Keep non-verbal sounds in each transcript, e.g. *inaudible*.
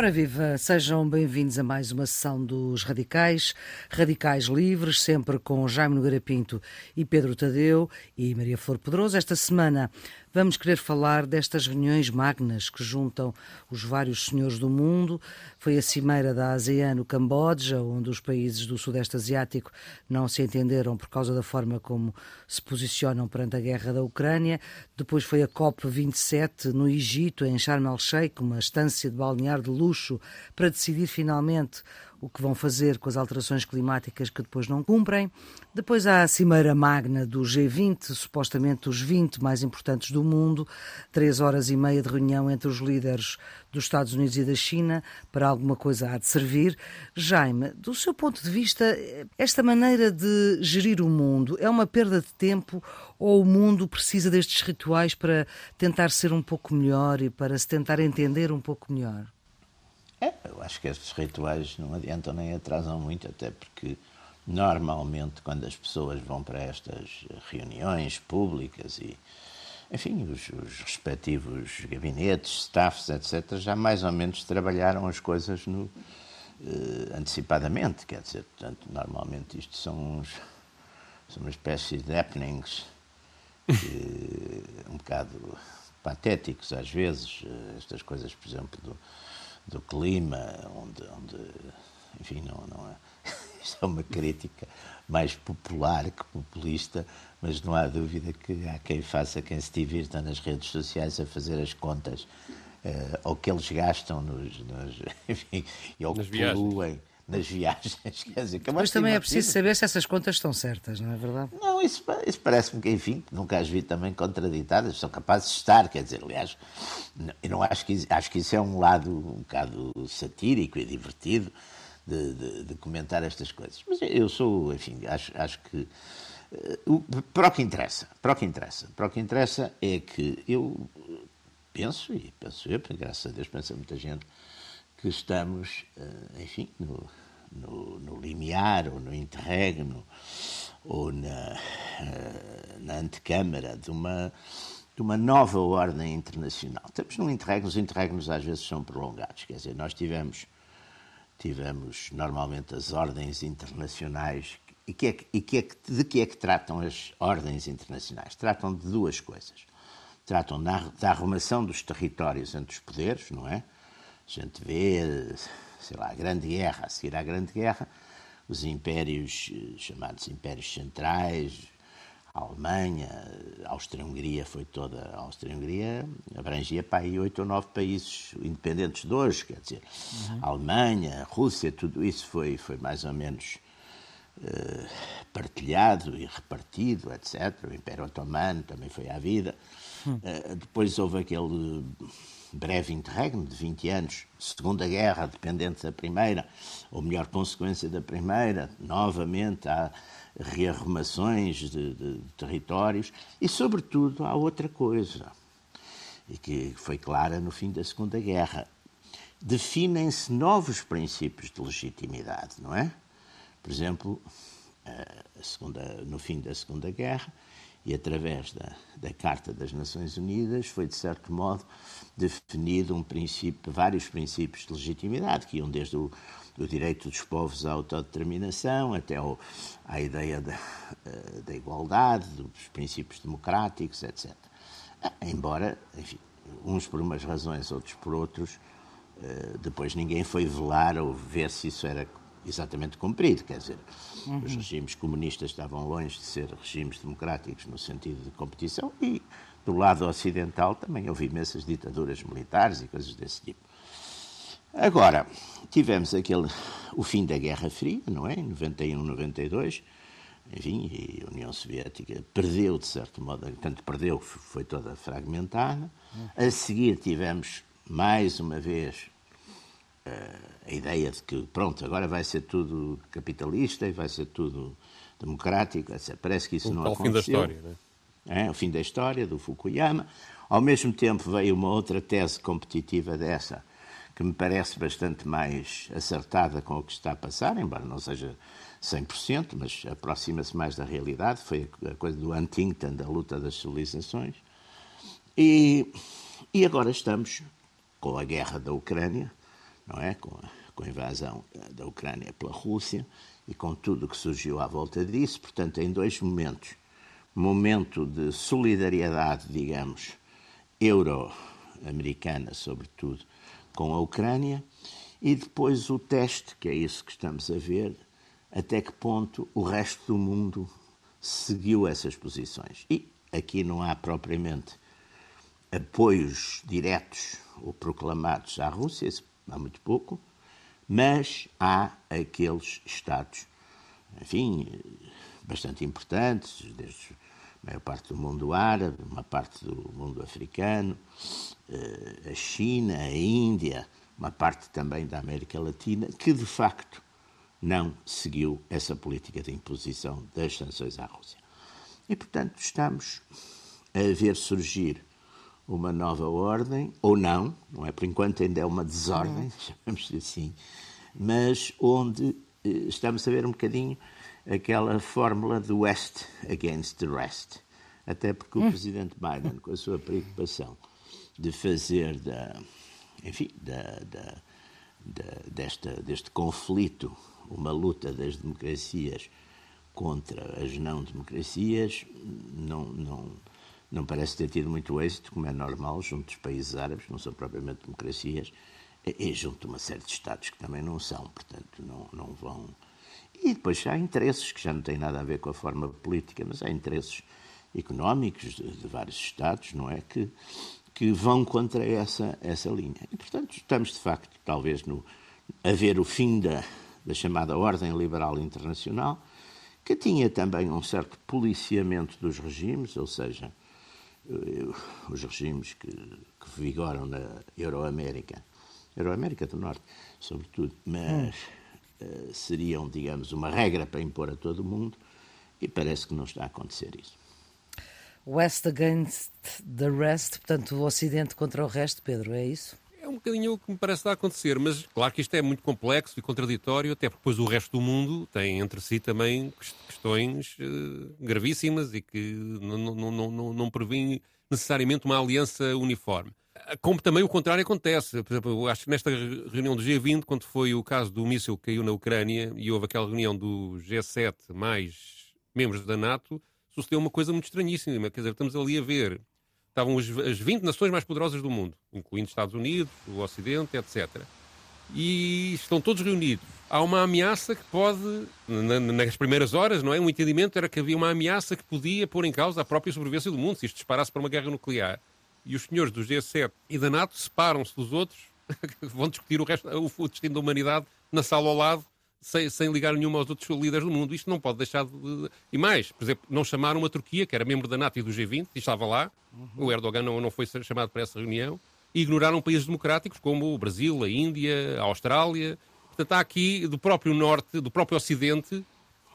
Ora viva, sejam bem-vindos a mais uma sessão dos Radicais, Radicais Livres, sempre com Jaime Nogueira Pinto e Pedro Tadeu e Maria Flor Pedroso. Esta semana vamos querer falar destas reuniões magnas que juntam os vários senhores do mundo. Foi a cimeira da ASEAN no Camboja, onde os países do Sudeste Asiático não se entenderam por causa da forma como se posicionam perante a guerra da Ucrânia. Depois foi a COP27 no Egito, em Sharm el-Sheikh, uma estância de balnear de luxo, para decidir finalmente o que vão fazer com as alterações climáticas que depois não cumprem. Depois há a Cimeira Magna do G20, supostamente os 20 mais importantes do mundo, três horas e meia de reunião entre os líderes dos Estados Unidos e da China, para alguma coisa há de servir. Jaime, do seu ponto de vista, esta maneira de gerir o mundo é uma perda de tempo ou o mundo precisa destes rituais para tentar ser um pouco melhor e para se tentar entender um pouco melhor? É, eu acho que estes rituais não adiantam nem atrasam muito, até porque normalmente quando as pessoas vão para estas reuniões públicas e, enfim, os, os respectivos gabinetes, staffs, etc., já mais ou menos trabalharam as coisas no, eh, antecipadamente, quer dizer, portanto, normalmente isto são, uns, são uma espécie de happenings que, um bocado patéticos às vezes, eh, estas coisas, por exemplo, do do clima, onde, onde enfim, não, não é. *laughs* Isto é uma crítica mais popular que populista, mas não há dúvida que há quem faça, quem se divirta nas redes sociais a fazer as contas uh, ao que eles gastam nos, nos *laughs* enfim, e ao que poluem nas viagens. *laughs* Quer dizer, que é Mas também é preciso saber se essas contas estão certas, não é verdade? Não, isso, isso parece-me que, enfim, nunca as vi também contraditadas, são capazes de estar, quer dizer, aliás, eu não acho que, acho que isso é um lado um bocado satírico e divertido de, de, de comentar estas coisas. Mas eu sou, enfim, acho, acho que. Uh, para o que interessa, para o que interessa, para o que interessa é que eu penso, e penso eu, porque graças a Deus pensa muita gente, que estamos, uh, enfim, no, no, no limiar ou no interregno ou na, eh, na antecâmara de uma, de uma nova ordem internacional. Estamos num interregno, os interregnos às vezes são prolongados, quer dizer, nós tivemos, tivemos normalmente as ordens internacionais e, que é, e que é, de que é que tratam as ordens internacionais? Tratam de duas coisas. Tratam da, da arrumação dos territórios entre os poderes, não é? A gente vê sei lá, a Grande Guerra, a seguir à Grande Guerra, os impérios eh, chamados impérios centrais, a Alemanha, a Áustria-Hungria foi toda, a Áustria-Hungria abrangia para aí oito ou nove países independentes de hoje, quer dizer, uhum. a Alemanha, a Rússia, tudo isso foi, foi mais ou menos uh, partilhado e repartido, etc. O Império Otomano também foi à vida. Uhum. Uh, depois houve aquele breve interregno de 20 anos, Segunda Guerra, dependente da Primeira, ou melhor, consequência da Primeira, novamente há rearrumações de, de, territórios e, sobretudo, há outra coisa, e que foi clara no fim da Segunda Guerra. Definem-se novos princípios de legitimidade, não é? Por exemplo, segunda, no fim da Segunda Guerra, e através da, da Carta das Nações Unidas foi, de certo modo, definido um princípio, vários princípios de legitimidade, que iam desde o do direito dos povos à autodeterminação até ao, à ideia da, eh, da igualdade, dos princípios democráticos, etc. Embora, enfim, uns por umas razões, outros por outros, eh, depois ninguém foi velar ou ver se isso era exatamente cumprido. Quer dizer, uhum. os regimes comunistas estavam longe de ser regimes democráticos no sentido de competição e do lado ocidental também houve imensas ditaduras militares e coisas desse tipo. Agora, tivemos aquele, o fim da Guerra Fria, não é? Em 91, 92, enfim, e a União Soviética perdeu, de certo modo, tanto perdeu que foi toda fragmentada. A seguir tivemos, mais uma vez, a ideia de que, pronto, agora vai ser tudo capitalista e vai ser tudo democrático, etc. Parece que isso o, não aconteceu. fim da história, não é? é? O fim da história, do Fukuyama. Ao mesmo tempo veio uma outra tese competitiva dessa, que me parece bastante mais acertada com o que está a passar, embora não seja 100%, mas aproxima-se mais da realidade, foi a coisa do Huntington, da luta das civilizações. E, e agora estamos com a guerra da Ucrânia, não é? Com a, com a invasão da Ucrânia pela Rússia e com tudo o que surgiu à volta disso. Portanto, em dois momentos. Momento de solidariedade, digamos, euro-americana, sobretudo, com a Ucrânia, e depois o teste, que é isso que estamos a ver, até que ponto o resto do mundo seguiu essas posições. E aqui não há propriamente apoios diretos ou proclamados à Rússia, há muito pouco, mas há aqueles Estados, enfim, bastante importantes, desde a maior parte do mundo árabe, uma parte do mundo africano, eh, a China, a Índia, uma parte também da América Latina, que de facto não seguiu essa política de imposição das sanções à Rússia. E, portanto, estamos a ver surgir uma nova ordem, ou não, não é? Por enquanto ainda é uma desordem, uhum. *laughs* chamamos assim, mas onde eh, estamos a ver um bocadinho aquela fórmula do West against the rest. Até porque o hum. presidente Biden, com a sua preocupação de fazer da, enfim, da, da, da, desta, deste conflito uma luta das democracias contra as não-democracias, não, não, não parece ter tido muito êxito, como é normal, junto dos países árabes, que não são propriamente democracias, e junto de uma série de Estados que também não são, portanto, não, não vão. E depois há interesses que já não têm nada a ver com a forma política, mas há interesses económicos de, de vários Estados, não é? Que, que vão contra essa, essa linha. E, portanto, estamos de facto, talvez, no, a ver o fim da, da chamada Ordem Liberal Internacional, que tinha também um certo policiamento dos regimes, ou seja, os regimes que, que vigoram na Euroamérica, Euroamérica do Norte, sobretudo, mas hum. seriam, digamos, uma regra para impor a todo o mundo, e parece que não está a acontecer isso. West against the rest, portanto, o Ocidente contra o resto, Pedro, é isso? Um bocadinho o que me parece estar a acontecer, mas claro que isto é muito complexo e contraditório, até porque depois o resto do mundo tem entre si também questões uh, gravíssimas e que não, não, não, não prevêem necessariamente uma aliança uniforme. Como também o contrário acontece. Por exemplo, acho que nesta reunião do G20, quando foi o caso do míssil que caiu na Ucrânia e houve aquela reunião do G7 mais membros da NATO, sucedeu uma coisa muito estranhíssima. Quer dizer, estamos ali a ver estavam as 20 nações mais poderosas do mundo, incluindo Estados Unidos, o Ocidente, etc. E estão todos reunidos. Há uma ameaça que pode, nas primeiras horas, não é? Um entendimento era que havia uma ameaça que podia pôr em causa a própria sobrevivência do mundo se isto disparasse para uma guerra nuclear. E os senhores do G7 e da NATO separam-se dos outros, *laughs* vão discutir o, resto, o destino da humanidade na sala ao lado sem, sem ligar nenhuma aos outros líderes do mundo. Isto não pode deixar de. E mais, por exemplo, não chamaram a Turquia, que era membro da NATO e do G20, e estava lá. Uhum. O Erdogan não, não foi chamado para essa reunião. E ignoraram países democráticos como o Brasil, a Índia, a Austrália. Portanto, há aqui, do próprio Norte, do próprio Ocidente,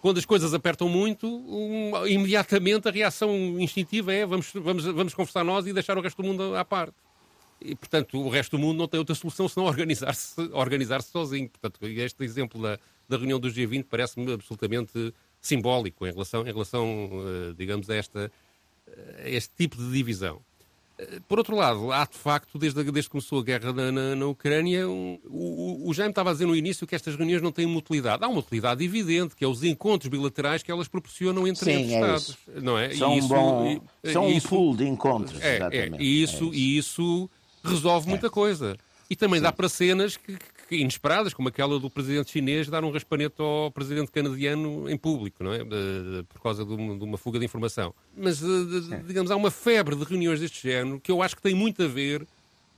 quando as coisas apertam muito, um, imediatamente a reação instintiva é vamos, vamos, vamos conversar nós e deixar o resto do mundo à parte. E, portanto, o resto do mundo não tem outra solução senão organizar-se organizar -se sozinho. Portanto, este exemplo da, da reunião do G20 parece-me absolutamente simbólico em relação, em relação eh, digamos, a, esta, a este tipo de divisão. Eh, por outro lado, há de facto, desde, desde que começou a guerra na, na, na Ucrânia, um, o, o Jaime estava a dizer no início que estas reuniões não têm uma utilidade. Há uma utilidade evidente, que é os encontros bilaterais que elas proporcionam entre Sim, os é Estados. Isso. Não é? São, isso, bom, são isso, um pool de encontros. É, é, e isso, é isso. E isso resolve muita coisa. E também Sim. dá para cenas que, que, inesperadas, como aquela do presidente chinês dar um raspanete ao presidente canadiano em público, não é? Por causa de uma, fuga de informação. Mas, digamos, há uma febre de reuniões deste género que eu acho que tem muito a ver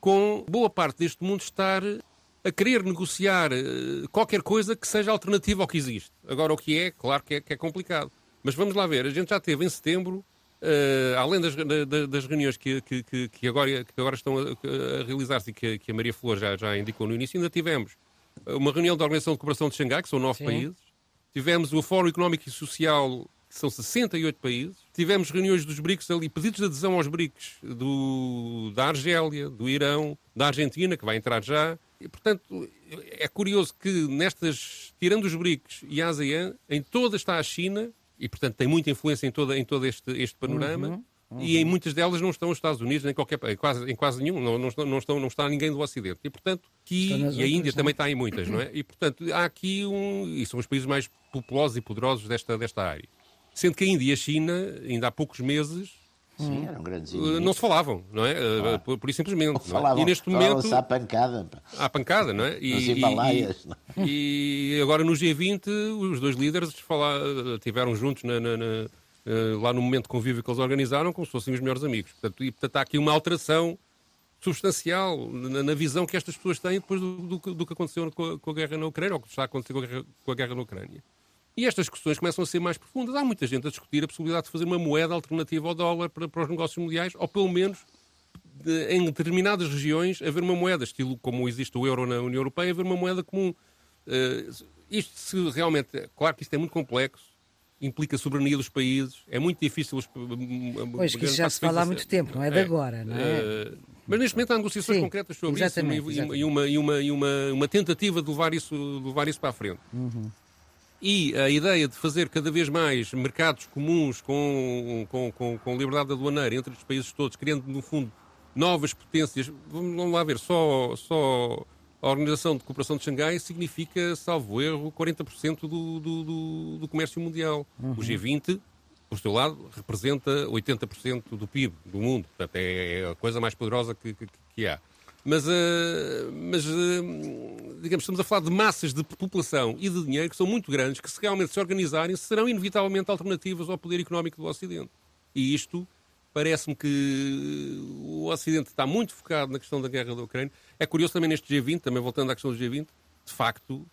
com boa parte deste mundo estar a querer negociar eh, qualquer coisa que seja alternativa ao que existe. Agora, o que é, claro que é, que é complicado. Mas vamos lá ver, a gente já teve em setembro Uh, além das, das reuniões que, que, que, agora, que agora estão a, a realizar-se e que, que, a Maria Flor já, já indicou no início, ainda tivemos uma reunião da Organização de Cooperação de Xangai, que são nove Sim. países. Tivemos o Fórum Económico e Social, que são 68 países. Tivemos reuniões dos BRICS ali, pedidos de adesão aos BRICS do, da Argélia, do Irão, da Argentina, que vai entrar já. E, portanto, é curioso que nestas, tirando os BRICS e a ASEAN, em todas está a China, e, portanto, tem muita influência em, toda, em todo este, este panorama. Uhum. Uhum. E em muitas delas não estão os Estados Unidos, nem qualquer em quase, em quase nenhum, não, não, não, estão, não está ninguém do Ocidente. E, portanto, aqui, e outras, a Índia não? também está em muitas, não é? E, portanto, há aqui um. E são os países mais populosos e poderosos desta, desta área. Sendo que a Índia e a China, ainda há poucos meses, Sim, eram grandes eh, inimigos. Não se falavam, não é? Eh, ah. Por, por isso simplesmente. Não falavam, não é? E neste momento. à pancada. À pancada, não é? E, Nos Himalaias. E, e, agora no G20, os dois líderes falar, tiveram juntos na, na, na, eh, lá no momento de convívio que eles organizaram, como se fossem os melhores amigos. Portanto, e, portanto há aqui uma alteração substancial na, na, visão que estas pessoas têm depois do, do, do que aconteceu com a, com a, guerra na Ucrânia, ou que está a acontecer com a guerra, com a guerra na Ucrânia. E estas questões começam a ser mais profundas. Há muita gente a discutir a possibilidade de fazer uma moeda alternativa ao dólar para, para os negócios mundiais, ou pelo menos de, em determinadas regiões haver uma moeda, estilo como existe o euro na União Europeia, haver uma moeda comum. Uh, isto se realmente. Claro que isto é muito complexo, implica soberania dos países, é muito difícil. Os, pois que já se fala há muito tempo, não é de é, agora, não é? Uh, mas neste momento há negociações Sim, concretas sobre isso e, e, uma, e, uma, e uma, uma tentativa de levar isso, de levar isso para a frente. Uhum. E a ideia de fazer cada vez mais mercados comuns com, com, com, com liberdade aduaneira entre os países todos, criando, no fundo, novas potências. Vamos lá ver, só, só a Organização de Cooperação de Xangai significa, salvo erro, 40% do, do, do, do, comércio mundial. Uhum. O G20, por seu lado, representa 80% do PIB do mundo. Portanto, é, a coisa mais poderosa que, que, que há. Mas, uh, mas uh, digamos, estamos a falar de massas de população e de dinheiro que são muito grandes, que se realmente se organizarem, serão inevitavelmente alternativas ao poder económico do Ocidente. E isto parece-me que o Ocidente está muito focado na questão da guerra da Ucrânia. É curioso também neste G20, também voltando à questão do G20, de facto,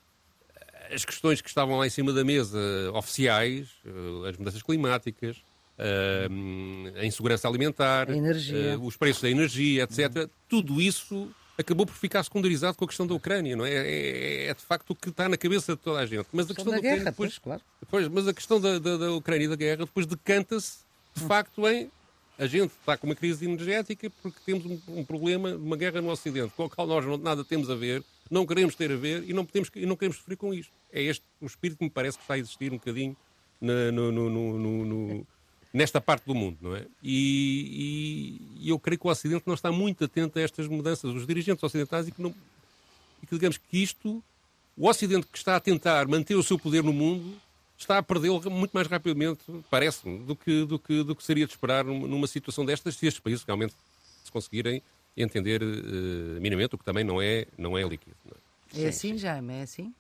as questões que estavam lá em cima da mesa oficiais, eh, as mudanças climáticas, a insegurança alimentar, uh, os preços da energia, etc. Uhum. Tudo isso acabou por ficar secundarizado com a questão da Ucrânia, não é? É, é de facto o que está na cabeça de toda a gente. Mas a questão da, da Ucrânia guerra, depois, claro. depois, mas a questão da, da, da Ucrânia e da guerra depois decanta-se de uhum. facto em a gente está com uma crise energética porque temos um, um, problema, uma guerra no Ocidente, com a qual nós não, nada temos a ver, não queremos ter a ver e não, podemos, e não queremos sofrer com isto. É este o espírito que me parece que está a existir um bocadinho no, no, no, nesta parte do mundo, não é? E, e, e, eu creio que o Ocidente não está muito atento a estas mudanças, os dirigentes ocidentais, e que, não, e que digamos que isto, o Ocidente que está a tentar manter o seu poder no mundo, está a perdê-lo muito mais rapidamente, parece-me, do que, do, que, do que seria de esperar numa situação destas, se estes países realmente se conseguirem entender uh, minimamente, o que também não é, não é líquido. Não é? é assim, Jaime, é assim?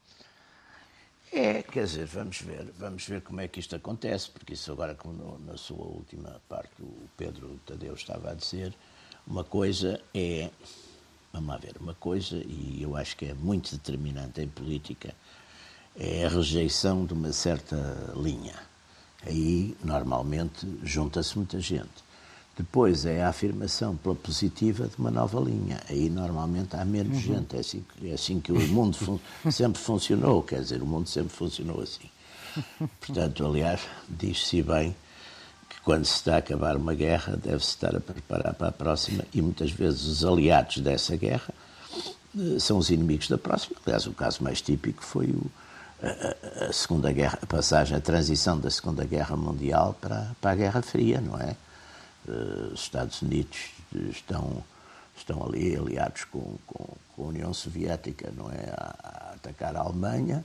É, quer dizer, vamos ver, vamos ver como é que isto acontece, porque isso agora, como na sua última parte o Pedro Tadeu estava a dizer, uma coisa é, vamos lá ver, uma coisa, e eu acho que é muito determinante em política, é a rejeição de uma certa linha. Aí, normalmente, junta-se muita gente. Depois é a afirmação pela positiva de uma nova linha. Aí normalmente há menos uhum. gente. É assim, é assim que o mundo fun *laughs* sempre funcionou. Quer dizer, o mundo sempre funcionou assim. Portanto, aliás, diz-se bem que quando se está a acabar uma guerra, deve-se estar a preparar para a próxima e muitas vezes os aliados dessa guerra eh, são os inimigos da próxima. Aliás, o caso mais típico foi o, a, a, Segunda Guerra, a passagem, a transição da Segunda Guerra Mundial para, para a Guerra Fria, não é? Eh, os Estados Unidos estão, estão ali aliados com, com, com a União Soviética não é, a, a, atacar a Alemanha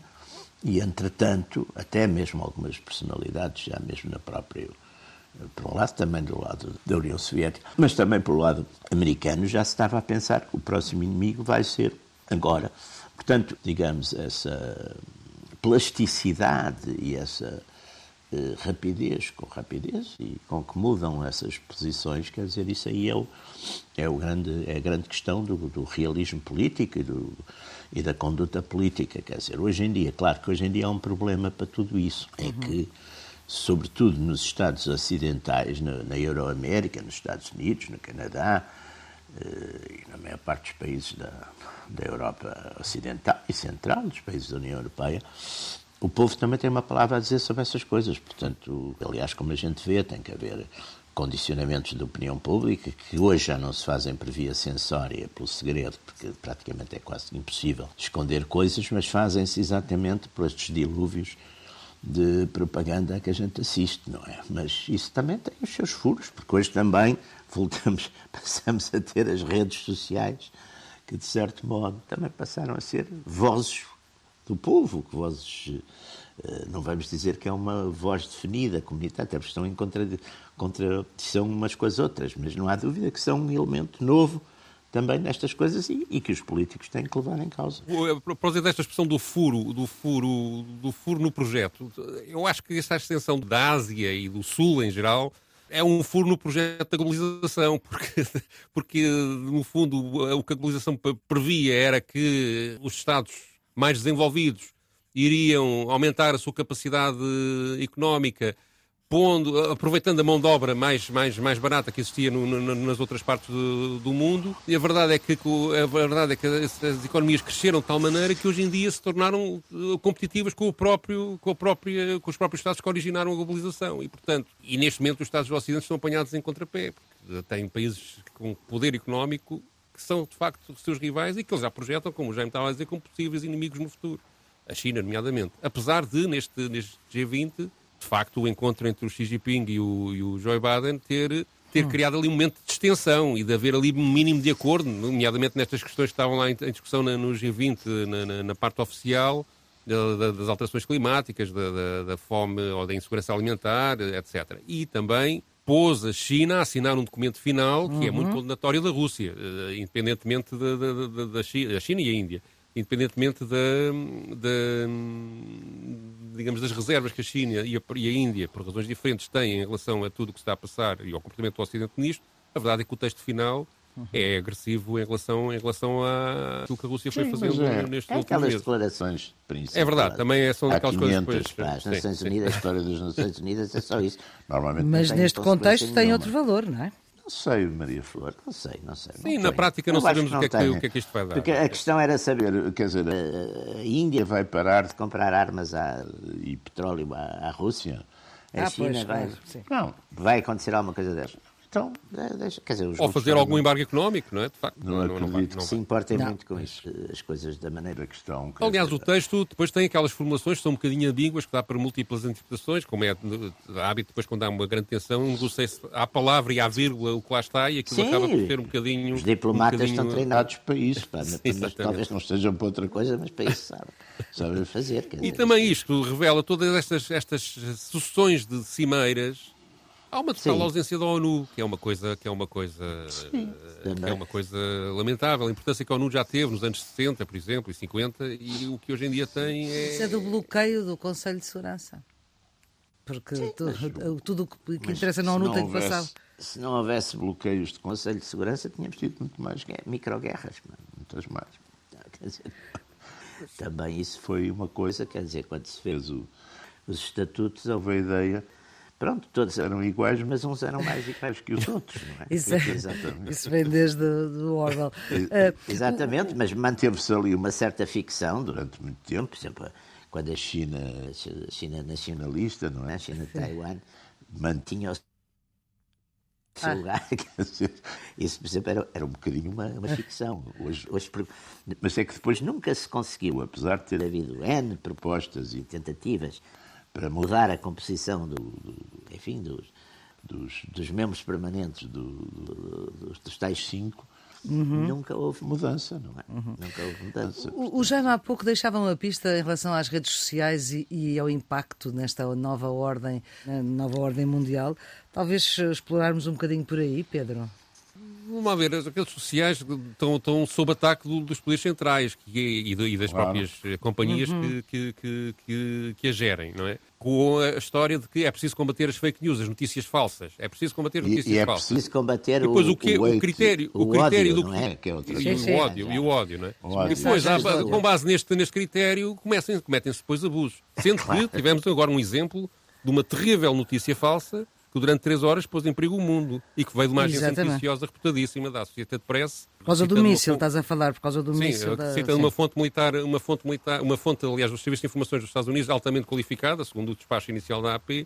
e, entretanto, até mesmo algumas personalidades, já mesmo na própria, por um lado também do lado da União Soviética, mas também pelo lado americano, já se estava a pensar que o próximo inimigo vai ser agora. Portanto, digamos, essa plasticidade e essa eh, rapidez, com rapidez e com que mudam essas posições, quer dizer, isso aí é, o, é, o grande, é a grande questão do, do realismo político e, do, e, da conduta política. Quer dizer, hoje em dia, claro que hoje em dia há um problema para tudo isso, é uhum. que, sobretudo nos Estados ocidentais, na, na Euroamérica, nos Estados Unidos, no Canadá eh, e na maior parte dos países da, da Europa Ocidental e Central, dos países da União Europeia, o povo também tem uma palavra a dizer sobre essas coisas. Portanto, aliás, como a gente vê, tem que haver condicionamentos de opinião pública que hoje já não se fazem por via sensória, pelo segredo, porque praticamente é quase impossível esconder coisas, mas fazem-se exatamente por estes dilúvios de propaganda que a gente assiste, não é? Mas isso também tem os seus furos, porque hoje também voltamos, *laughs* passamos a ter as redes sociais que, de certo modo, também passaram a ser vozes do povo, que vozes, eh, não vamos dizer que é uma voz definida, comunitária, até porque estão em contradição umas com as outras, mas não há dúvida que são um elemento novo também nestas coisas e, e, que os políticos têm que levar em causa. A propósito desta expressão do furo, do furo, do furo no projeto, eu acho que essa extensão da Ásia e do Sul em geral é um furo no projeto da globalização, *laughs* porque, porque no fundo o que a globalização previa era que os Estados mais desenvolvidos iriam aumentar a sua capacidade económica pondo, aproveitando a mão de obra mais, mais, mais barata que existia no, no, nas outras partes do, do, mundo. E a verdade é que a verdade é que as, as, economias cresceram de tal maneira que hoje em dia se tornaram eh, competitivas com o próprio, com a própria, com os próprios estados que originaram a globalização. E portanto, e neste momento os estados do Ocidente estão apanhados em contrapé, porque têm países com poder económico que são de facto seus rivais e que eles já projetam, como já me estava a dizer, como possíveis inimigos no futuro. A China, nomeadamente. Apesar de, neste, neste G20, de facto, o encontro entre o Xi Jinping e o, e o Joe Biden ter, ter hum. criado ali um momento de distensão e de haver ali um mínimo de acordo, nomeadamente nestas questões que estavam lá em, em discussão na, no G20, na, na, na parte oficial, da, da, das alterações climáticas, da, da, fome ou da insegurança alimentar, etc. E também pôs a China a assinar um documento final que uhum. é muito uhum. condenatório da Rússia, uh, independentemente da, da, da, China, a China e a Índia, independentemente da, da digamos, das reservas que a China e a, e a Índia, por razões diferentes, têm em relação a tudo o que está a passar e ao comportamento do Ocidente nisto, a verdade é que o texto final é agressivo em relação, em relação a aquilo que a Rússia foi Sim, fazendo é, neste é último mês. declarações de princípio. É verdade, também é, são daquelas coisas depois. Para as Nações Unidas, a história das Nações Unidas é só isso. Normalmente Mas neste contexto tem nenhuma. outro valor, não é? Não sei, Maria Flor, não sei, não sei. Sim, não na prática não sabemos o que, é que, o que, é que isto vai dar. Porque a questão era saber, quer dizer, a Índia vai parar de comprar armas à, e petróleo à, à Rússia? A ah, China pois, vai. Não, vai acontecer alguma coisa dessa. Então, deixa, quer dizer, Ou fazer algum embargo económico, não é? De facto, não, não, não, não, se importem muito com isso, as coisas da maneira que estão. Aliás, o texto depois tem aquelas formulações que são um bocadinho ambíguas, que dá para múltiplas interpretações, como é hábito depois quando há uma grande tensão, negocia-se à palavra e à vírgula o que lá está e aquilo Sim, acaba por ser um bocadinho... Os diplomatas um bocadinho... estão treinados para isso, pá, *laughs* Sim, talvez não estejam para outra coisa, mas para isso sabem, sabem fazer. e dizer, também isto revela todas estas, estas sucessões de cimeiras Há uma total Sim. ausência da ONU, que é uma coisa, que é uma coisa, Sim, que é uma coisa lamentável. A importância que a ONU já teve nos anos 60, por exemplo, e 50, e o que hoje em dia tem é. Isso é do bloqueio do Conselho de Segurança. Porque Sim, tu, mas, tudo o que, que interessa na ONU tem que passar. Se não houvesse bloqueios de Conselho de Segurança, tínhamos tido muito mais microguerras, muitas mais. *laughs* Dizer, também isso foi uma coisa, quer dizer, quando se fez o, os estatutos, houve a ideia Pronto, todos eram iguais, mas uns eram mais iguais que os *laughs* outros, não é? Isso, é, Exatamente. isso vem desde o Orwell. Uh, *laughs* Exatamente, mas manteve-se ali uma certa ficção durante muito tempo, por exemplo, quando a China, a China nacionalista, não é? A China Taiwan, mantinha o seu ah. lugar. *laughs* Isso, por exemplo, era, era um bocadinho uma, uma ficção. Hoje, hoje, mas é que depois nunca se conseguiu, apesar de ter havido N propostas e tentativas para mudar a composição do, do enfim, dos, dos, dos, membros permanentes do, dos, dos tais cinco, Uhum. Nunca houve mudança, não é? Uhum. Nunca houve mudança. O, o Jaime há pouco deixava uma pista em relação às redes sociais e, e, ao impacto nesta nova ordem, nova ordem mundial. Talvez explorarmos um bocadinho por aí, Pedro. Vamos ver, as redes sociais estão, estão sob ataque do, dos poderes centrais que, e, e, das claro. próprias eh, companhias uhum. que, que, que, que, a gerem, não é? Com a história de que é preciso combater as fake news, as notícias falsas. É preciso combater as notícias e, e é falsas. É preciso combater depois, o, o, que, o, critério, o, o critério ódio, do é? que é outra e, o ódio, e o ódio, não é? Ódio. E depois, há, com base neste, neste critério, cometem-se depois abusos. Sendo que tivemos agora um exemplo de uma terrível notícia falsa que durante três horas pôs em perigo o mundo e que veio de uma agência noticiosa reputadíssima da Associated Press. Por causa do míssil, estás a falar, por causa do sim, míssil. Da... Cita uma fonte militar, uma fonte militar, uma fonte, aliás, do Serviço de Informações dos Estados Unidos altamente qualificada, segundo o despacho inicial da AP,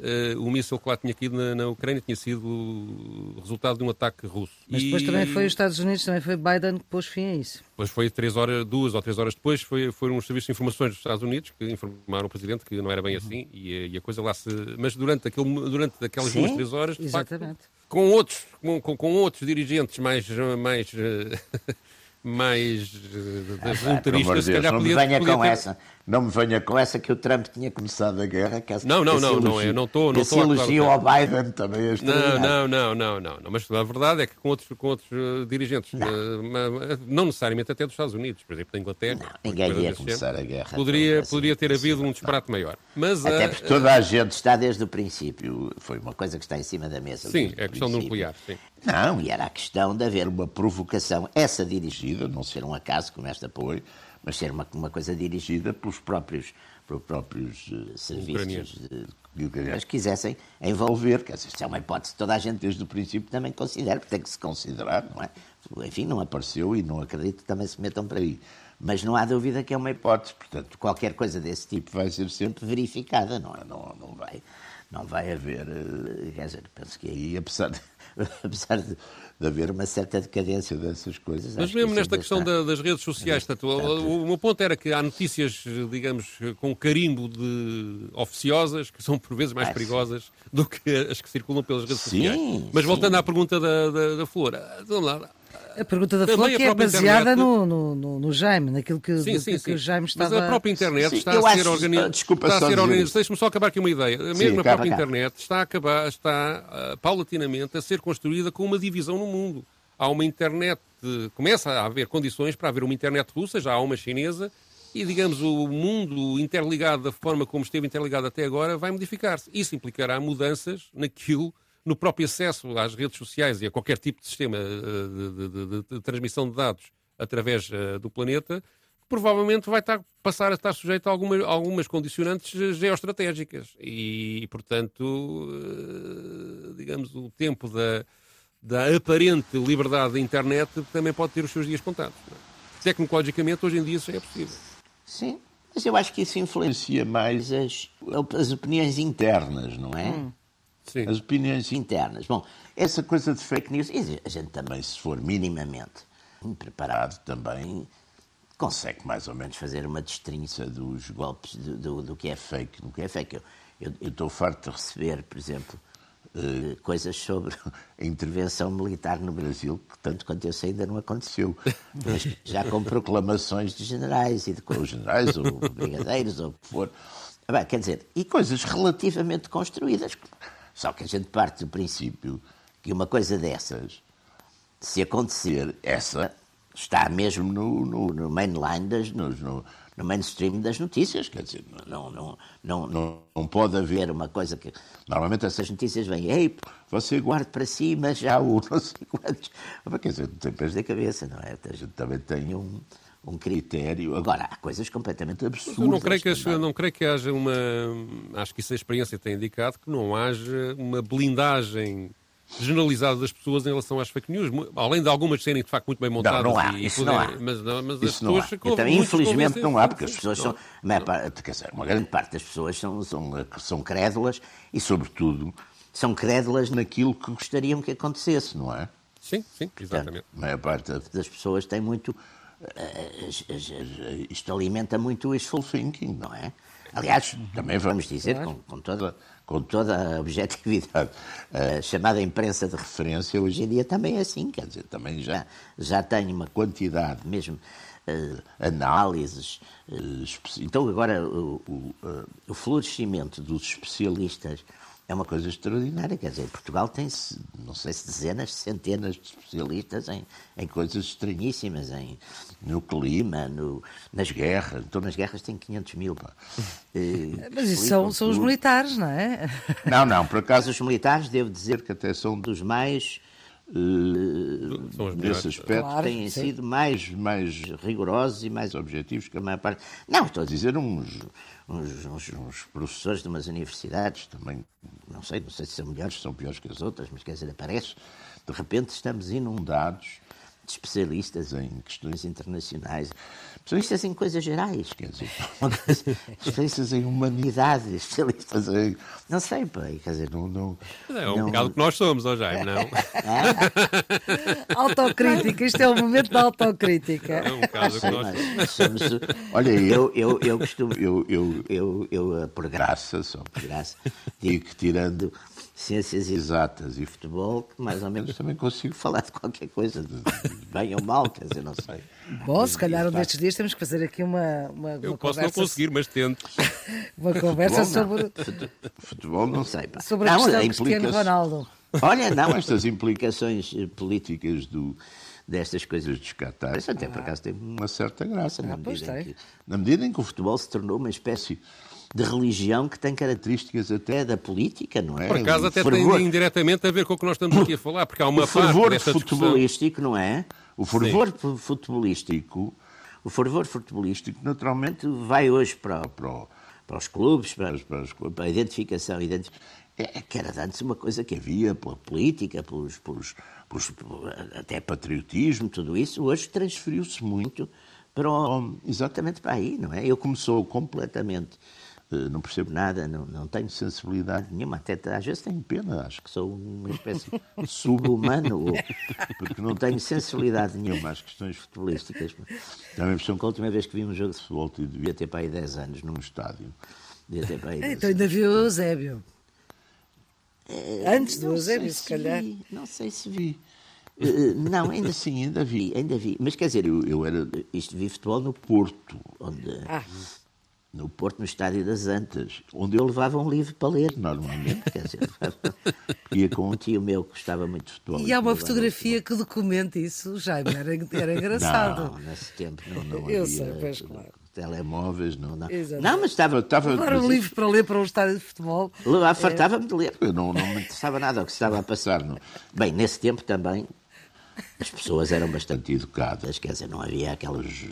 uh, o míssil que lá tinha caído na, na, Ucrânia tinha sido resultado de um ataque russo. Mas depois e... também foi os Estados Unidos, também foi Biden que pôs fim a isso. Depois foi três horas, duas ou três horas depois, foi, foram os serviços de informações dos Estados Unidos que informaram o Presidente que não era bem assim e, e a coisa lá se... Mas durante, aquele, durante aquelas Sim, duas, três horas, exatamente. Facto, com outros, com, com, com, outros dirigentes mais, mais *laughs* mais uh, voluntaristas, se calhar não podia, me venha podia com ter... essa, não me venha com essa que o Trump tinha começado a guerra. Que essa, não, não, não, não, é, não estou, não estou. elogio ao Biden também é não, não, não, não, não, não, mas a verdade é que com outros, com outros uh, dirigentes, não. Uh, não necessariamente até dos Estados Unidos, por exemplo, da Inglaterra. Não, ninguém ia começar a guerra. Poderia, assim, poderia ter havido um disparate maior. Mas, até porque toda a gente está desde o princípio, foi uma coisa que está em cima da mesa. Sim, é a questão do nuclear, sim. Não, e era a questão de haver uma provocação, essa dirigida, não ser um acaso como esta apoio, mas ser uma, uma coisa dirigida pelos próprios, pelos próprios uh, serviços ucranianos que quisessem envolver, que essa é uma hipótese que toda a gente desde o princípio também considera, porque tem que se considerar, não é? Enfim, não apareceu e não acredito que também se metam para aí. Mas não há dúvida que é uma hipótese, portanto, qualquer coisa desse tipo vai ser sempre verificada, não, é? não, não vai não vai haver, eh, quer dizer, penso que aí, apesar de, *laughs* apesar de, de haver uma certa decadência dessas coisas. Mas mesmo que nesta questão está... das redes sociais, tanto, o, o meu ponto era que há notícias, digamos, com carimbo de oficiosas, que são por vezes mais ah, perigosas do que as que circulam pelas redes sim, sociais. Mas voltando sim. à pergunta da, da, da Flor, vamos lá, a pergunta da Flor que é baseada internet... no, no, no, no, Jaime, naquilo que, sim, sim, que, sim. que o Jaime estava... Mas a própria internet sim, está, a ser organizada. Desculpa está a ser organizada. Deixa-me só acabar aqui uma ideia. Mesmo a própria internet está, a acabar, está uh, paulatinamente a ser construída com uma divisão no mundo. Há uma internet, começa a haver condições para haver uma internet russa, já há uma chinesa, e, digamos, o mundo interligado da forma como esteve interligado até agora vai modificar-se. Isso implicará mudanças naquilo no próprio acesso às redes sociais e a qualquer tipo de sistema eh, de, de, de, de transmissão de dados através uh, do planeta, provavelmente vai estar, passar a estar sujeito a alguma, algumas condicionantes geoestratégicas. E, portanto, digamos, o tempo da, da aparente liberdade da internet também pode ter os seus dias contados. É? Tecnologicamente, hoje em dia, isso já é possível. Sim, mas eu acho que isso influencia mais as, as opiniões internas, não é? Hum. Sim. as opiniões internas. Bom, essa coisa de fake news, a gente também, se for minimamente preparado, também consegue mais ou menos fazer uma destrinça dos golpes do, do, do que é fake do que é fake. Eu, eu, estou farto de receber, por exemplo, uh, coisas sobre *laughs* a intervenção militar no Brasil, que tanto quanto eu sei ainda não aconteceu. Mas já com proclamações de generais, e de generais, ou brigadeiros, ou o que for. Bem, quer dizer, e coisas relativamente construídas. Só que a gente parte do princípio que uma coisa dessas, se acontecer, essa está mesmo no, no, no mainline das, no, no, no, mainstream das notícias. Quer dizer, não, não, não, não, não pode haver uma coisa que. Normalmente essas notícias vêm, ei, você guarde para si, mas já o não sei quantos. Quer dizer, tem pés da cabeça, não é? A gente também tem um um critério. Agora, há coisas completamente absurdas. Eu não creio, que, não creio que haja uma. Acho que isso a experiência tem indicado que não haja uma blindagem generalizada das pessoas em relação às fake news, além de algumas serem de facto muito bem montadas. Não, não há, e, isso poder, não há. Mas, não, mas isso as não pessoas há. Então, infelizmente não há, porque as pessoas são. Quer dizer, uma grande parte das pessoas são, são, são crédulas e, sobretudo, são crédulas naquilo que gostariam que acontecesse, não é? Sim, sim, exatamente. Portanto, a maior parte das pessoas tem muito isto alimenta muito o wishful thinking, não é? Aliás, também vamos dizer, com, com, toda, com toda a objetividade, a *laughs* chamada imprensa de referência hoje em dia também é assim, quer dizer, também já, já tem uma quantidade, mesmo uh, análises. Uh, então, agora, o, o, uh, o florescimento dos especialistas é uma coisa extraordinária. Quer dizer, Portugal tem, não sei se dezenas, centenas de especialistas em, em coisas estranhíssimas, em, no clima, no, nas guerras. Então, nas guerras tem 500 mil. Pá. *laughs* Eh, Mas isso são, são os militares, não é? Não, não. Por acaso, os militares, devo dizer que até são dos mais. Nesse aspecto claro, têm sim. sido mais, mais rigorosos e mais objetivos que a maior parte. Não, estou a dizer uns, uns, uns, uns, professores de umas universidades, também, não sei, não sei se são melhores, se são piores que as outras, mas quer dizer, aparece, de repente estamos inundados de especialistas em questões internacionais, especialistas em coisas gerais, quer dizer, especialistas em humanidade, especialistas em. Não sei, pai, quer dizer, não. não é um não... bocado que nós somos, ó Jaime, não? *laughs* autocrítica, isto é o momento da autocrítica. É um bocado que nós somos. Olha, eu, eu, eu costumo, eu, eu, eu, eu, por graça, só por graça, digo que tirando ciências exatas e futebol, que mais ou menos também consigo falar de qualquer coisa, de bem ou mal, quer dizer, não sei. Bom, se calhar um destes dias temos que fazer aqui uma, uma, Eu uma posso conversa... não conseguir, mas tento. *laughs* uma conversa futebol, sobre... Futebol não sei. Pá. Sobre a não, questão a Cristiano Ronaldo. Olha, não, estas implicações eh, políticas do, destas coisas dos Qatar, isso até por acaso tem uma certa graça, na, Ah, medida pois em que, na medida em que o futebol se tornou uma espécie de religião que tem características até da política, não é? Por acaso até fervor- tem indiretamente a ver com o que nós estamos aqui a falar, porque há uma o parte fervor desta discussão... futebolístico, não é? O fervor fu- futebolístico, o fervor futebolístico, naturalmente, vai hoje para, para, para os clubes, para, para, a identificação, identi- é, que era antes uma coisa que havia pela política, pelos, pelos, pelos- até patriotismo, tudo isso, hoje transferiu-se muito para o- exatamente para aí, não é? Eu como sou completamente não percebo nada, não, não tenho sensibilidade nenhuma, até às vezes tenho pena, acho que sou uma espécie de sub-humano, porque não tenho sensibilidade nenhuma às questões futebolísticas. Dá-me a impressão que a última vez que vi um jogo de futebol, eu devia ter para aí 10 anos num estádio. Devia ter para aí 10 Então ainda viu o Eusébio. Antes do Eusébio, se calhar. vi, não sei se vi. Eh, não, ainda sim, ainda vi, ainda vi. Mas quer dizer, eu, eu era, isto vi futebol no Porto, onde, Ah. No Porto, no Estádio das Antas, onde eu levava um livro para ler, normalmente, quer dizer, *laughs* ia com um tio meu que gostava muito de futebol. E há uma fotografia que documenta isso, Jaime, era, era *laughs* engraçado. Não, nesse tempo não, não Eu havia sei, pois, claro. telemóveis, não, não. Exato. Não, mas estava... estava Levar um livro para ler para um estádio de futebol. Lá fartava-me de ler. Eu não, não me interessava nada o que se estava a passar. Não. Bem, nesse tempo também as pessoas eram bastante educadas, quer dizer, não havia aqueles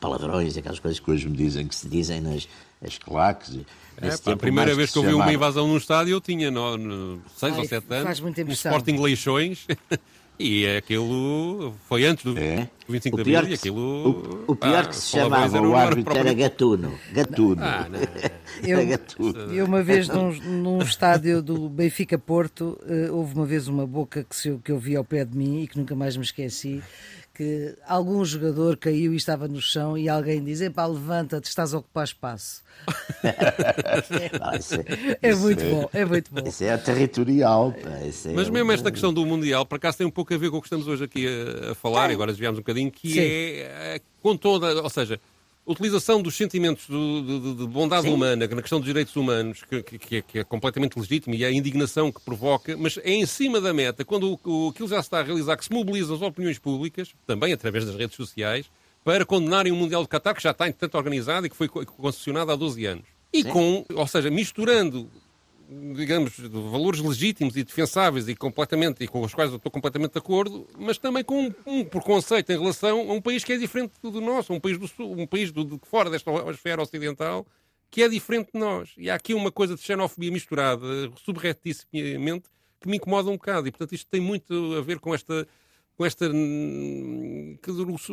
palavrões, aquelas coisas que hoje me dizem que se dizem nas as claques. É, pá, a primeira vez que eu vi uma invasão num estádio, eu tinha 6 Ai, ou 7 anos. faz muita um impressão. Sporting Leixões. *laughs* E aquilo foi antes do É. 25 de O pior Abril e que se- aquilo... o, o pior pá, que se chamava o árbitro era Gatuno. Gatuno. Ah, não. Eu- Era Gatuno. Eu uma vez num, num estádio do Benfica Porto, eh, houve uma vez uma boca que, se que eu vi ao pé de mim e que nunca mais me esqueci, que algum jogador caiu e estava no chão e alguém diz, epá, levanta-te, estás a ocupar espaço. *laughs* Ah, isso É isso muito bom, é muito bom. Isso é territorial. Pá. Isso é Mas um- mesmo esta questão do Mundial, por acaso tem um pouco a ver com o que estamos hoje aqui a, a falar, e agora desviámos um bocadinho, que Sim. é, é com toda, ou seja, utilização dos sentimentos do- de, de- de bondade Sim. humana na questão dos direitos humanos, que, que- é, que é completamente legítimo e é a indignação que provoca, mas é em cima da meta, quando o, o, aquilo já se está a realizar, que se mobilizam as opiniões públicas, também através das redes sociais, para condenarem o Mundial de Qatar, que já está, entretanto, organizado e que foi co- concessionado há 12 anos. E com, ou seja, misturando digamos, de valores legítimos e defensáveis e completamente e com os quais eu estou completamente de acordo, mas também com um, um preconceito em relação a um país que é diferente do, nosso, um país do sul, um país do, de fora desta esfera ocidental que é diferente de nós. E há aqui uma coisa de xenofobia misturada, subrepticiamente, que me incomoda um bocado. E, portanto, isto tem muito a ver com esta com esta hum, que os,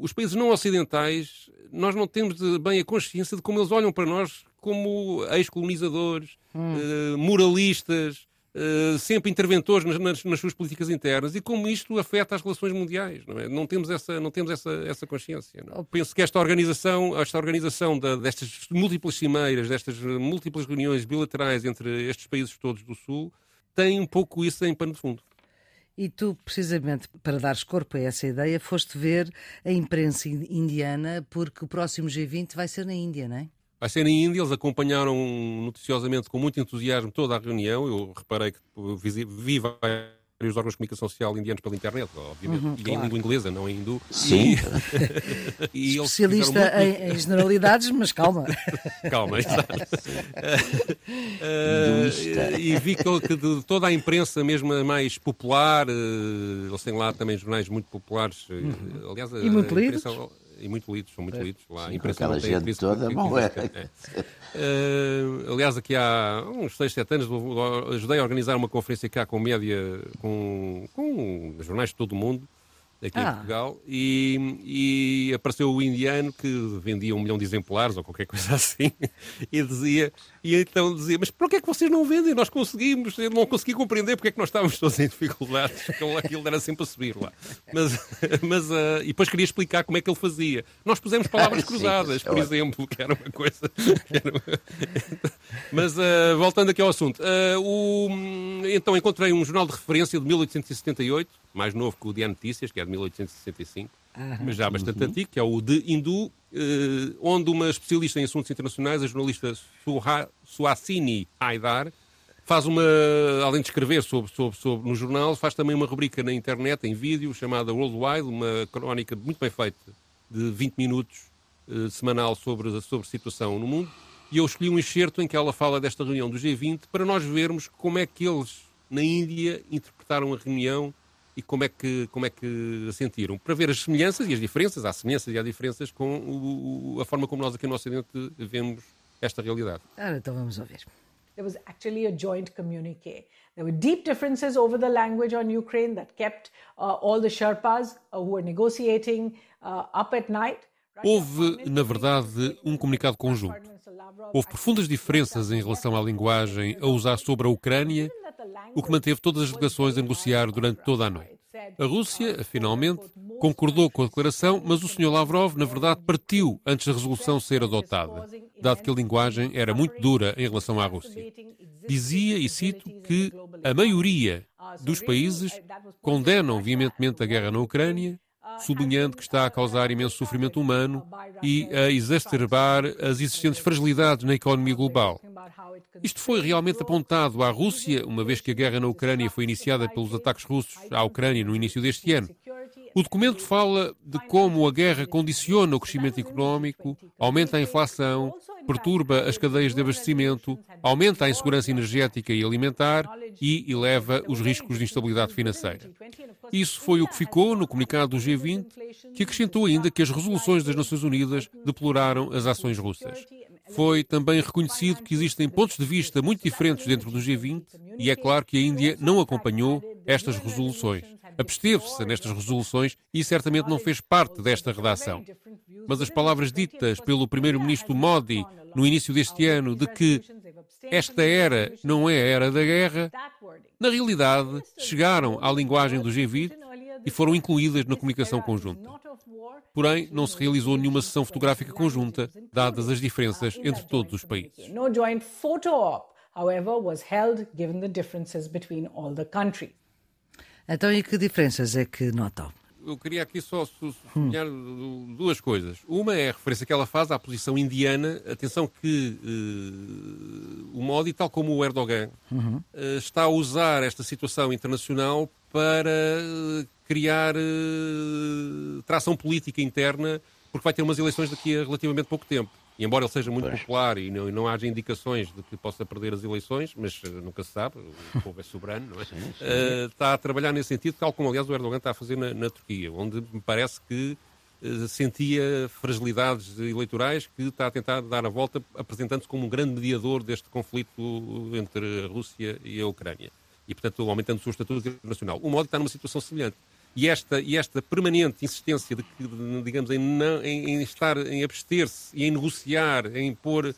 os países não ocidentais nós não temos bem a consciência de como eles olham para nós como ex-colonizadores, eh, moralistas, eh, sempre interventores nas, nas- nas suas políticas internas e como isto afeta as relações mundiais. Não, é? não temos essa, não temos essa, essa consciência. não é? Penso que esta organização, esta organização da- destas múltiplas cimeiras, destas eh, múltiplas reuniões bilaterais entre estes países todos do Sul, tem um pouco isso em pano de fundo. E tu, precisamente para dares corpo a essa ideia, foste ver a imprensa in- indiana, porque o próximo G20 vai ser na Índia, não é? Vai ser na Índia, eles acompanharam noticiosamente com muito entusiasmo toda a reunião. Eu reparei que vi vários órgãos de comunicação social indianos pela internet, obviamente, e em claro. língua inglesa, não em hindu. Sim. E, *laughs* e Especialista muito- em, em generalidades, mas calma. *laughs* Calma, *laughs* exato. Eh, e vi que, de toda a imprensa, mesmo a mais popular, eh, eles têm lá também jornais muito populares. eh, Aliás, a- E muito a imprensa- lidos. E muito lidos, são muito lidos. Lá, imprensa aquela gente toda, que- bom, é. *laughs* é. Eh, aliás, aqui há uns 6, 7 anos ajudei a organizar uma conferência cá com média, com, com jornais de todo o mundo, aqui ah. em Portugal, e, e, apareceu o indiano que vendia um milhão de exemplares ou qualquer coisa *laughs* assim, e dizia, e então dizia, mas por que é que vocês não vendem? Nós conseguimos, eu não consegui compreender porque é que nós estávamos todos em dificuldades, porque aquilo era sempre a subir lá. Mas, mas uh, e depois queria explicar como é que ele fazia. Nós pusemos palavras *laughs* cruzadas, por exemplo, que era uma coisa. Era uma... *laughs* mas uh, voltando aqui ao assunto, uh, o... então encontrei um jornal de referência de 1878 mais novo que o Diário Notícias, que é de 1865, mas já bastante uhum. antigo, que é o de Hindu, eh, onde uma especialista em assuntos internacionais, a jornalista Suhasini Haidar, faz uma, além de escrever sobre, sobre, sobre no jornal, faz também uma rubrica na internet, em vídeo, chamada Worldwide, uma crónica muito bem feita, de 20 minutos, eh, semanal, sobre, sobre a situação no mundo. E eu escolhi um excerto em que ela fala desta reunião do G20 para nós vermos como é que eles, na Índia, interpretaram a reunião e como é que, como é que a sentiram, para ver as semelhanças e as diferenças, há semelhanças e há diferenças com o, a forma como nós aqui no Ocidente vemos esta realidade. Ah, então vamos ouvir. There was actually a joint communique. There were deep differences over the language on Ukraine that kept uh, all the Sherpas uh, who were negotiating uh, up at night. Houve, na verdade, um comunicado conjunto. Houve profundas diferenças em relação à linguagem a usar sobre a Ucrânia o que manteve todas as delegações a negociar durante toda a noite. A Rússia, finalmente, concordou com a declaração, mas o Sr. Lavrov, na verdade, partiu antes da resolução ser adotada, dado que a linguagem era muito dura em relação à Rússia. Dizia, e cito, que a maioria dos países condenam veementemente a guerra na Ucrânia sublinhando que está a causar imenso sofrimento humano e a exacerbar as existentes fragilidades na economia global. Isto foi realmente apontado à Rússia, uma vez que a guerra na Ucrânia foi iniciada pelos ataques russos à Ucrânia no início deste ano. O documento fala de como a guerra condiciona o crescimento económico, aumenta a inflação, perturba as cadeias de abastecimento, aumenta a insegurança energética e alimentar e eleva os riscos de instabilidade financeira. Isso foi o que ficou no comunicado do G20, que acrescentou ainda que as resoluções das Nações Unidas deploraram as ações russas. Foi também reconhecido que existem pontos de vista muito diferentes dentro do G20 e é claro que a Índia não acompanhou estas resoluções. Absteve-se nestas resoluções e certamente não fez parte desta redação. Mas as palavras ditas pelo primeiro-ministro Modi no início deste ano de que esta era não é a era da guerra, na realidade chegaram à linguagem do G20 e foram incluídas na comunicação conjunta. Porém, não se realizou nenhuma sessão fotográfica conjunta, dadas as diferenças entre todos os países. No joint photo op, however, was held given the differences between all the countries. Então, e que diferenças é que notam? eu queria aqui só sublinhar hum. duas coisas. Uma é a referência que ela faz à posição indiana. Atenção que uh, o Modi, tal como o Erdogan, uhum. uh, está a usar esta situação internacional para uh, criar tração política interna, porque vai ter umas eleições daqui a relativamente pouco tempo. E embora ele seja muito pois. popular e não, e não, haja indicações de que possa perder as eleições, mas uh, nunca se sabe, o povo é soberano, não é? Sim, sim. Uh, está a trabalhar nesse sentido, tal como aliás o Erdogan está a fazer na, na Turquia, onde me parece que uh, sentia fragilidades eleitorais que está a tentar dar a volta, apresentando-se como um grande mediador deste conflito entre a Rússia e a Ucrânia. E, portanto, aumentando o seu estatuto internacional. O modo está numa situação semelhante e esta, e esta permanente insistência de, de digamos, em, não, em, em, estar, em abster-se e em negociar, em pôr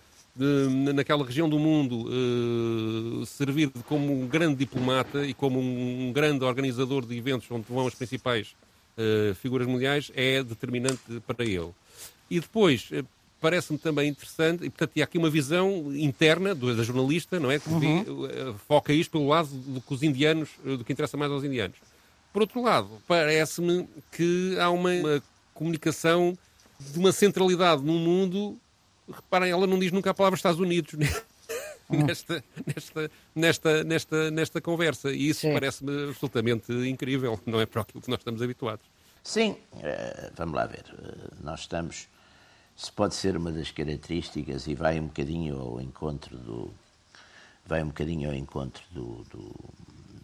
naquela região do mundo uh, servir como um grande diplomata e como um, grande organizador de eventos onde vão as principais uh, figuras mundiais é determinante para ele. E depois, uh, parece-me também interessante, e portanto há aqui uma visão interna do, da jornalista, não é? Que uhum. vê, foca isto pelo lado do que os indianos, do que interessa mais aos indianos. Por outro lado, parece-me que há uma, uma, comunicação de uma centralidade no mundo. Reparem, ela não diz nunca a palavra Estados Unidos né? nesta, nesta, nesta, nesta, nesta conversa. E isso parece-me absolutamente incrível, não é para aquilo que nós estamos habituados. Sim, uh, vamos lá ver. Uh, nós estamos. Se pode ser uma das características e vai um bocadinho ao encontro do. Vai um bocadinho ao encontro do, do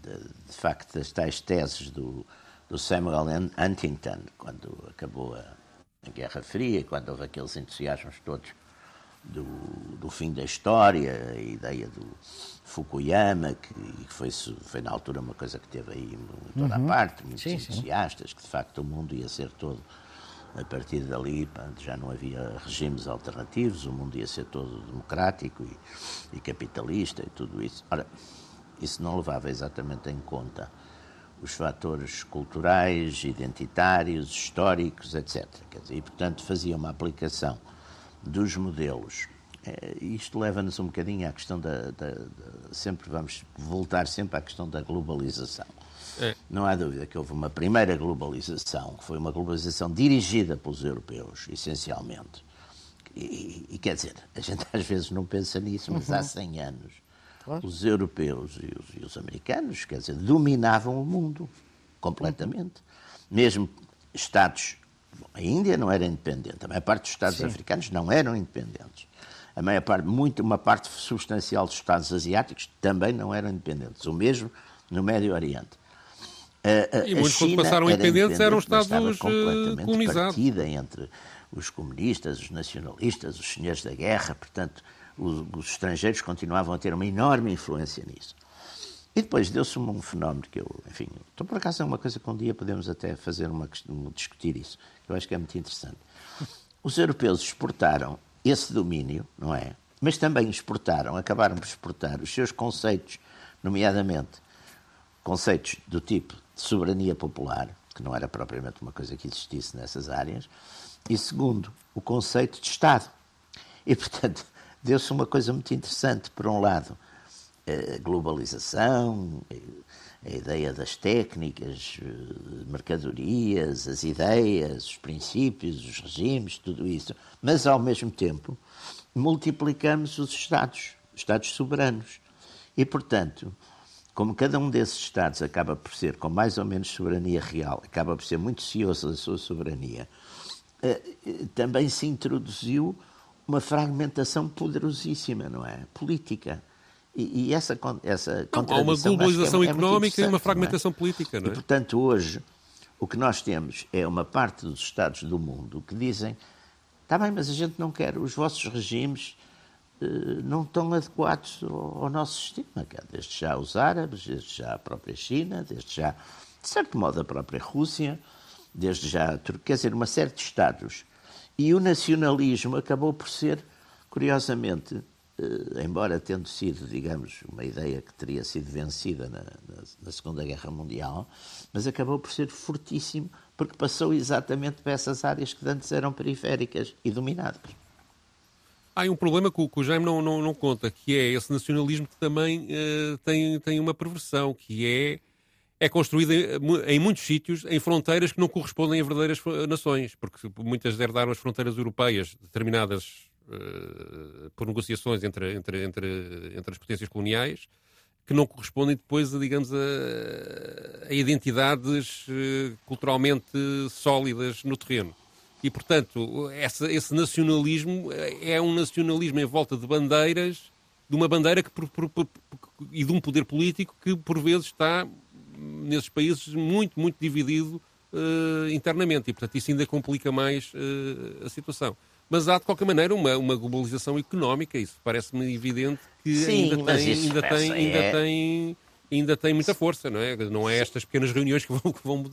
de, de facto, das tais teses do, do Samuel Huntington, quando acabou a, a, Guerra Fria, quando houve aqueles entusiasmos todos do, do fim da história, a ideia do Fukuyama, que, que foi, foi na altura uma coisa que teve aí toda a uhum. parte, muitos sim, entusiastas, sim. que de facto o mundo ia ser todo a partir dali já não havia regimes alternativos, o mundo ia ser todo democrático e, e, capitalista e tudo isso. Ora, isso não levava exatamente em conta os fatores culturais, identitários, históricos, etc. Dizer, e, portanto, fazia uma aplicação dos modelos. É, isto leva-nos um bocadinho à questão da, da, da, Sempre vamos voltar sempre à questão da globalização. Não há dúvida que houve uma primeira globalização, que foi uma globalização dirigida pelos europeus, essencialmente. E, e quer dizer, a gente às vezes não pensa nisso, mas uhum. há 100 anos claro. os europeus e os, e os, americanos, quer dizer, dominavam o mundo completamente. Uhum. Mesmo Estados. A Índia não era independente, a maior parte dos Estados Sim. africanos não eram independentes. A maior parte, muito, uma parte substancial dos Estados asiáticos também não eram independentes. O mesmo no Médio Oriente. A, a, e muitos, quando passaram independentes, eram Estados eh, colonizados. partida entre os comunistas, os nacionalistas, os senhores da guerra, portanto, os, os estrangeiros continuavam a ter uma enorme influência nisso. E depois deu-se um fenómeno que eu, enfim, então por acaso é uma coisa que um dia podemos até fazer uma discutir isso, que eu acho que é muito interessante. Os europeus exportaram esse domínio, não é? Mas também exportaram, acabaram por exportar os seus conceitos, nomeadamente conceitos do tipo de soberania popular, que não era propriamente uma coisa que existisse nessas áreas, e segundo, o conceito de Estado. E, portanto, *laughs* deu-se uma coisa muito interessante. Por um lado, a globalização, a ideia das técnicas, eh, mercadorias, as ideias, os princípios, os regimes, tudo isso. Mas, ao mesmo tempo, multiplicamos os Estados, Estados soberanos. E, portanto, como cada um desses Estados acaba por ser, com mais ou menos soberania real, acaba por ser muito cioso da sua soberania, eh, eh, também se introduziu uma fragmentação poderosíssima, não é? Política. E, e essa, essa não, Há uma é globalização é, económica é e uma fragmentação é? política, não é? E, portanto, hoje, o que nós temos é uma parte dos Estados do mundo que dizem está bem, mas a gente não quer, os vossos regimes não estão adequados ao, nosso sistema, desde já os árabes, desde já a própria China, desde já, de certo modo, a própria Rússia, desde já, quer dizer, uma série de Estados e o nacionalismo acabou por ser, curiosamente, eh, embora tendo sido, digamos, uma ideia que teria sido vencida na, na, na, Segunda Guerra Mundial, mas acabou por ser fortíssimo porque passou exatamente para essas áreas que antes eram periféricas e dominadas. Há um problema que o, que o Jaime não, não, não, conta, que é esse nacionalismo que também uh, tem, tem uma perversão, que é é construída em muitos sítios em fronteiras que não correspondem a verdadeiras nações, porque muitas herdaram as fronteiras europeias determinadas uh, por negociações entre, entre, entre, entre as potências coloniais, que não correspondem depois, a, digamos, a, a identidades uh, culturalmente sólidas no terreno. E, portanto, essa, esse nacionalismo é um nacionalismo em volta de bandeiras, de uma bandeira que, por, por, por, e de um poder político que, por vezes, está nesses países muito, muito dividido uh, internamente e, portanto, isso ainda complica mais uh, a situação. Mas há, de qualquer maneira, uma, uma globalização económica, isso parece-me evidente que Sim, ainda, tem, ainda, tem, ainda, é... tem, ainda tem muita força, não é? Não é estas pequenas reuniões que vão, que vão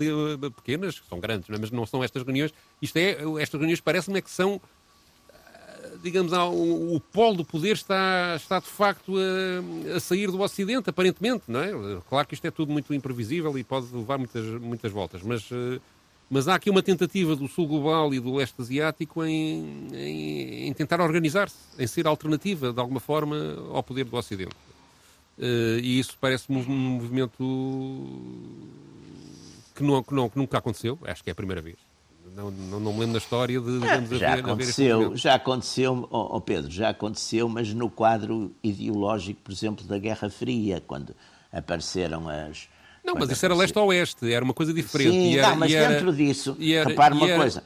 pequenas, que são grandes, não é? mas não são estas reuniões. Isto é, estas reuniões parece-me é que são digamos, o, o polo do poder está, está de facto a, a, sair do Ocidente, aparentemente, não é? Claro que isto é tudo muito imprevisível e pode levar muitas, muitas voltas, mas, eh, mas há aqui uma tentativa do Sul Global e do Leste Asiático em, em, em tentar organizar-se, em ser alternativa, de alguma forma, ao poder do Ocidente. Uh, e isso parece-me um movimento que, não, que, não, que nunca aconteceu, acho que é a primeira vez. Não, não, não me lembro da história de já haver, aconteceu, já aconteceu, oh, oh Pedro, já aconteceu, mas no quadro ideológico, por exemplo, da Guerra Fria, quando apareceram as não, mas isso era leste-oeste, era uma coisa diferente. Sim, e era, não, mas era, dentro disso, era, repare uma era, coisa.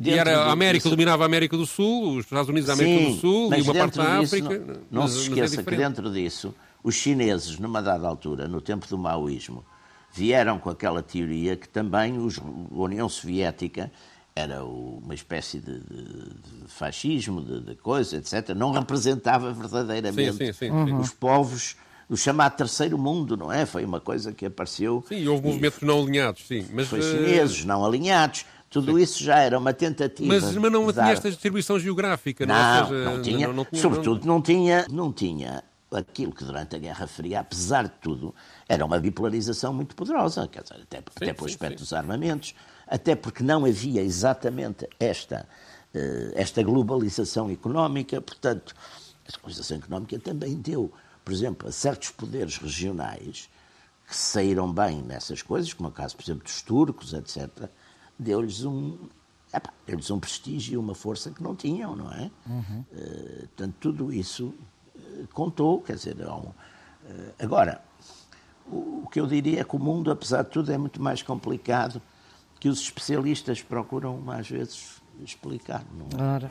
E era a América disso, dominava a América do Sul, os Estados Unidos a América sim, do Sul e uma parte da África. Não, não mas, se é esqueça é que dentro disso, os chineses, numa dada altura, no tempo do maoísmo, vieram com aquela teoria que também os, a União Soviética era uma espécie de, de, de fascismo, de, de, coisa, etc., não representava verdadeiramente sim, sim, sim, os povos do chamado terceiro mundo, não é? Foi uma coisa que apareceu. Sim, houve movimentos e, não alinhados, sim. Mas, foi chineses, uh... não alinhados. Tudo sim. isso já era uma tentativa. Mas, mas não tinha esta distribuição geográfica, não, não, seja, não tinha. Não, não tinha sobretudo, não tinha, não tinha aquilo que durante a Guerra Fria, apesar de tudo, era uma bipolarização muito poderosa, dizer, até, sim, até pelo aspecto sim. dos armamentos, até porque não havia exatamente esta, uh, esta globalização económica, portanto, a globalização económica também deu, por exemplo, a certos poderes regionais que saíram bem nessas coisas, como é o caso, por exemplo, dos turcos, etc., deu-lhes um, deu-lhes um prestígio e uma força que não tinham, não é? Uhum. Uh, portanto, tudo isso contou, quer dizer, um, uh, agora, o, o, que eu diria é que o mundo, apesar de tudo, é muito mais complicado que os especialistas procuram, às vezes, explicar. Não é? Ora.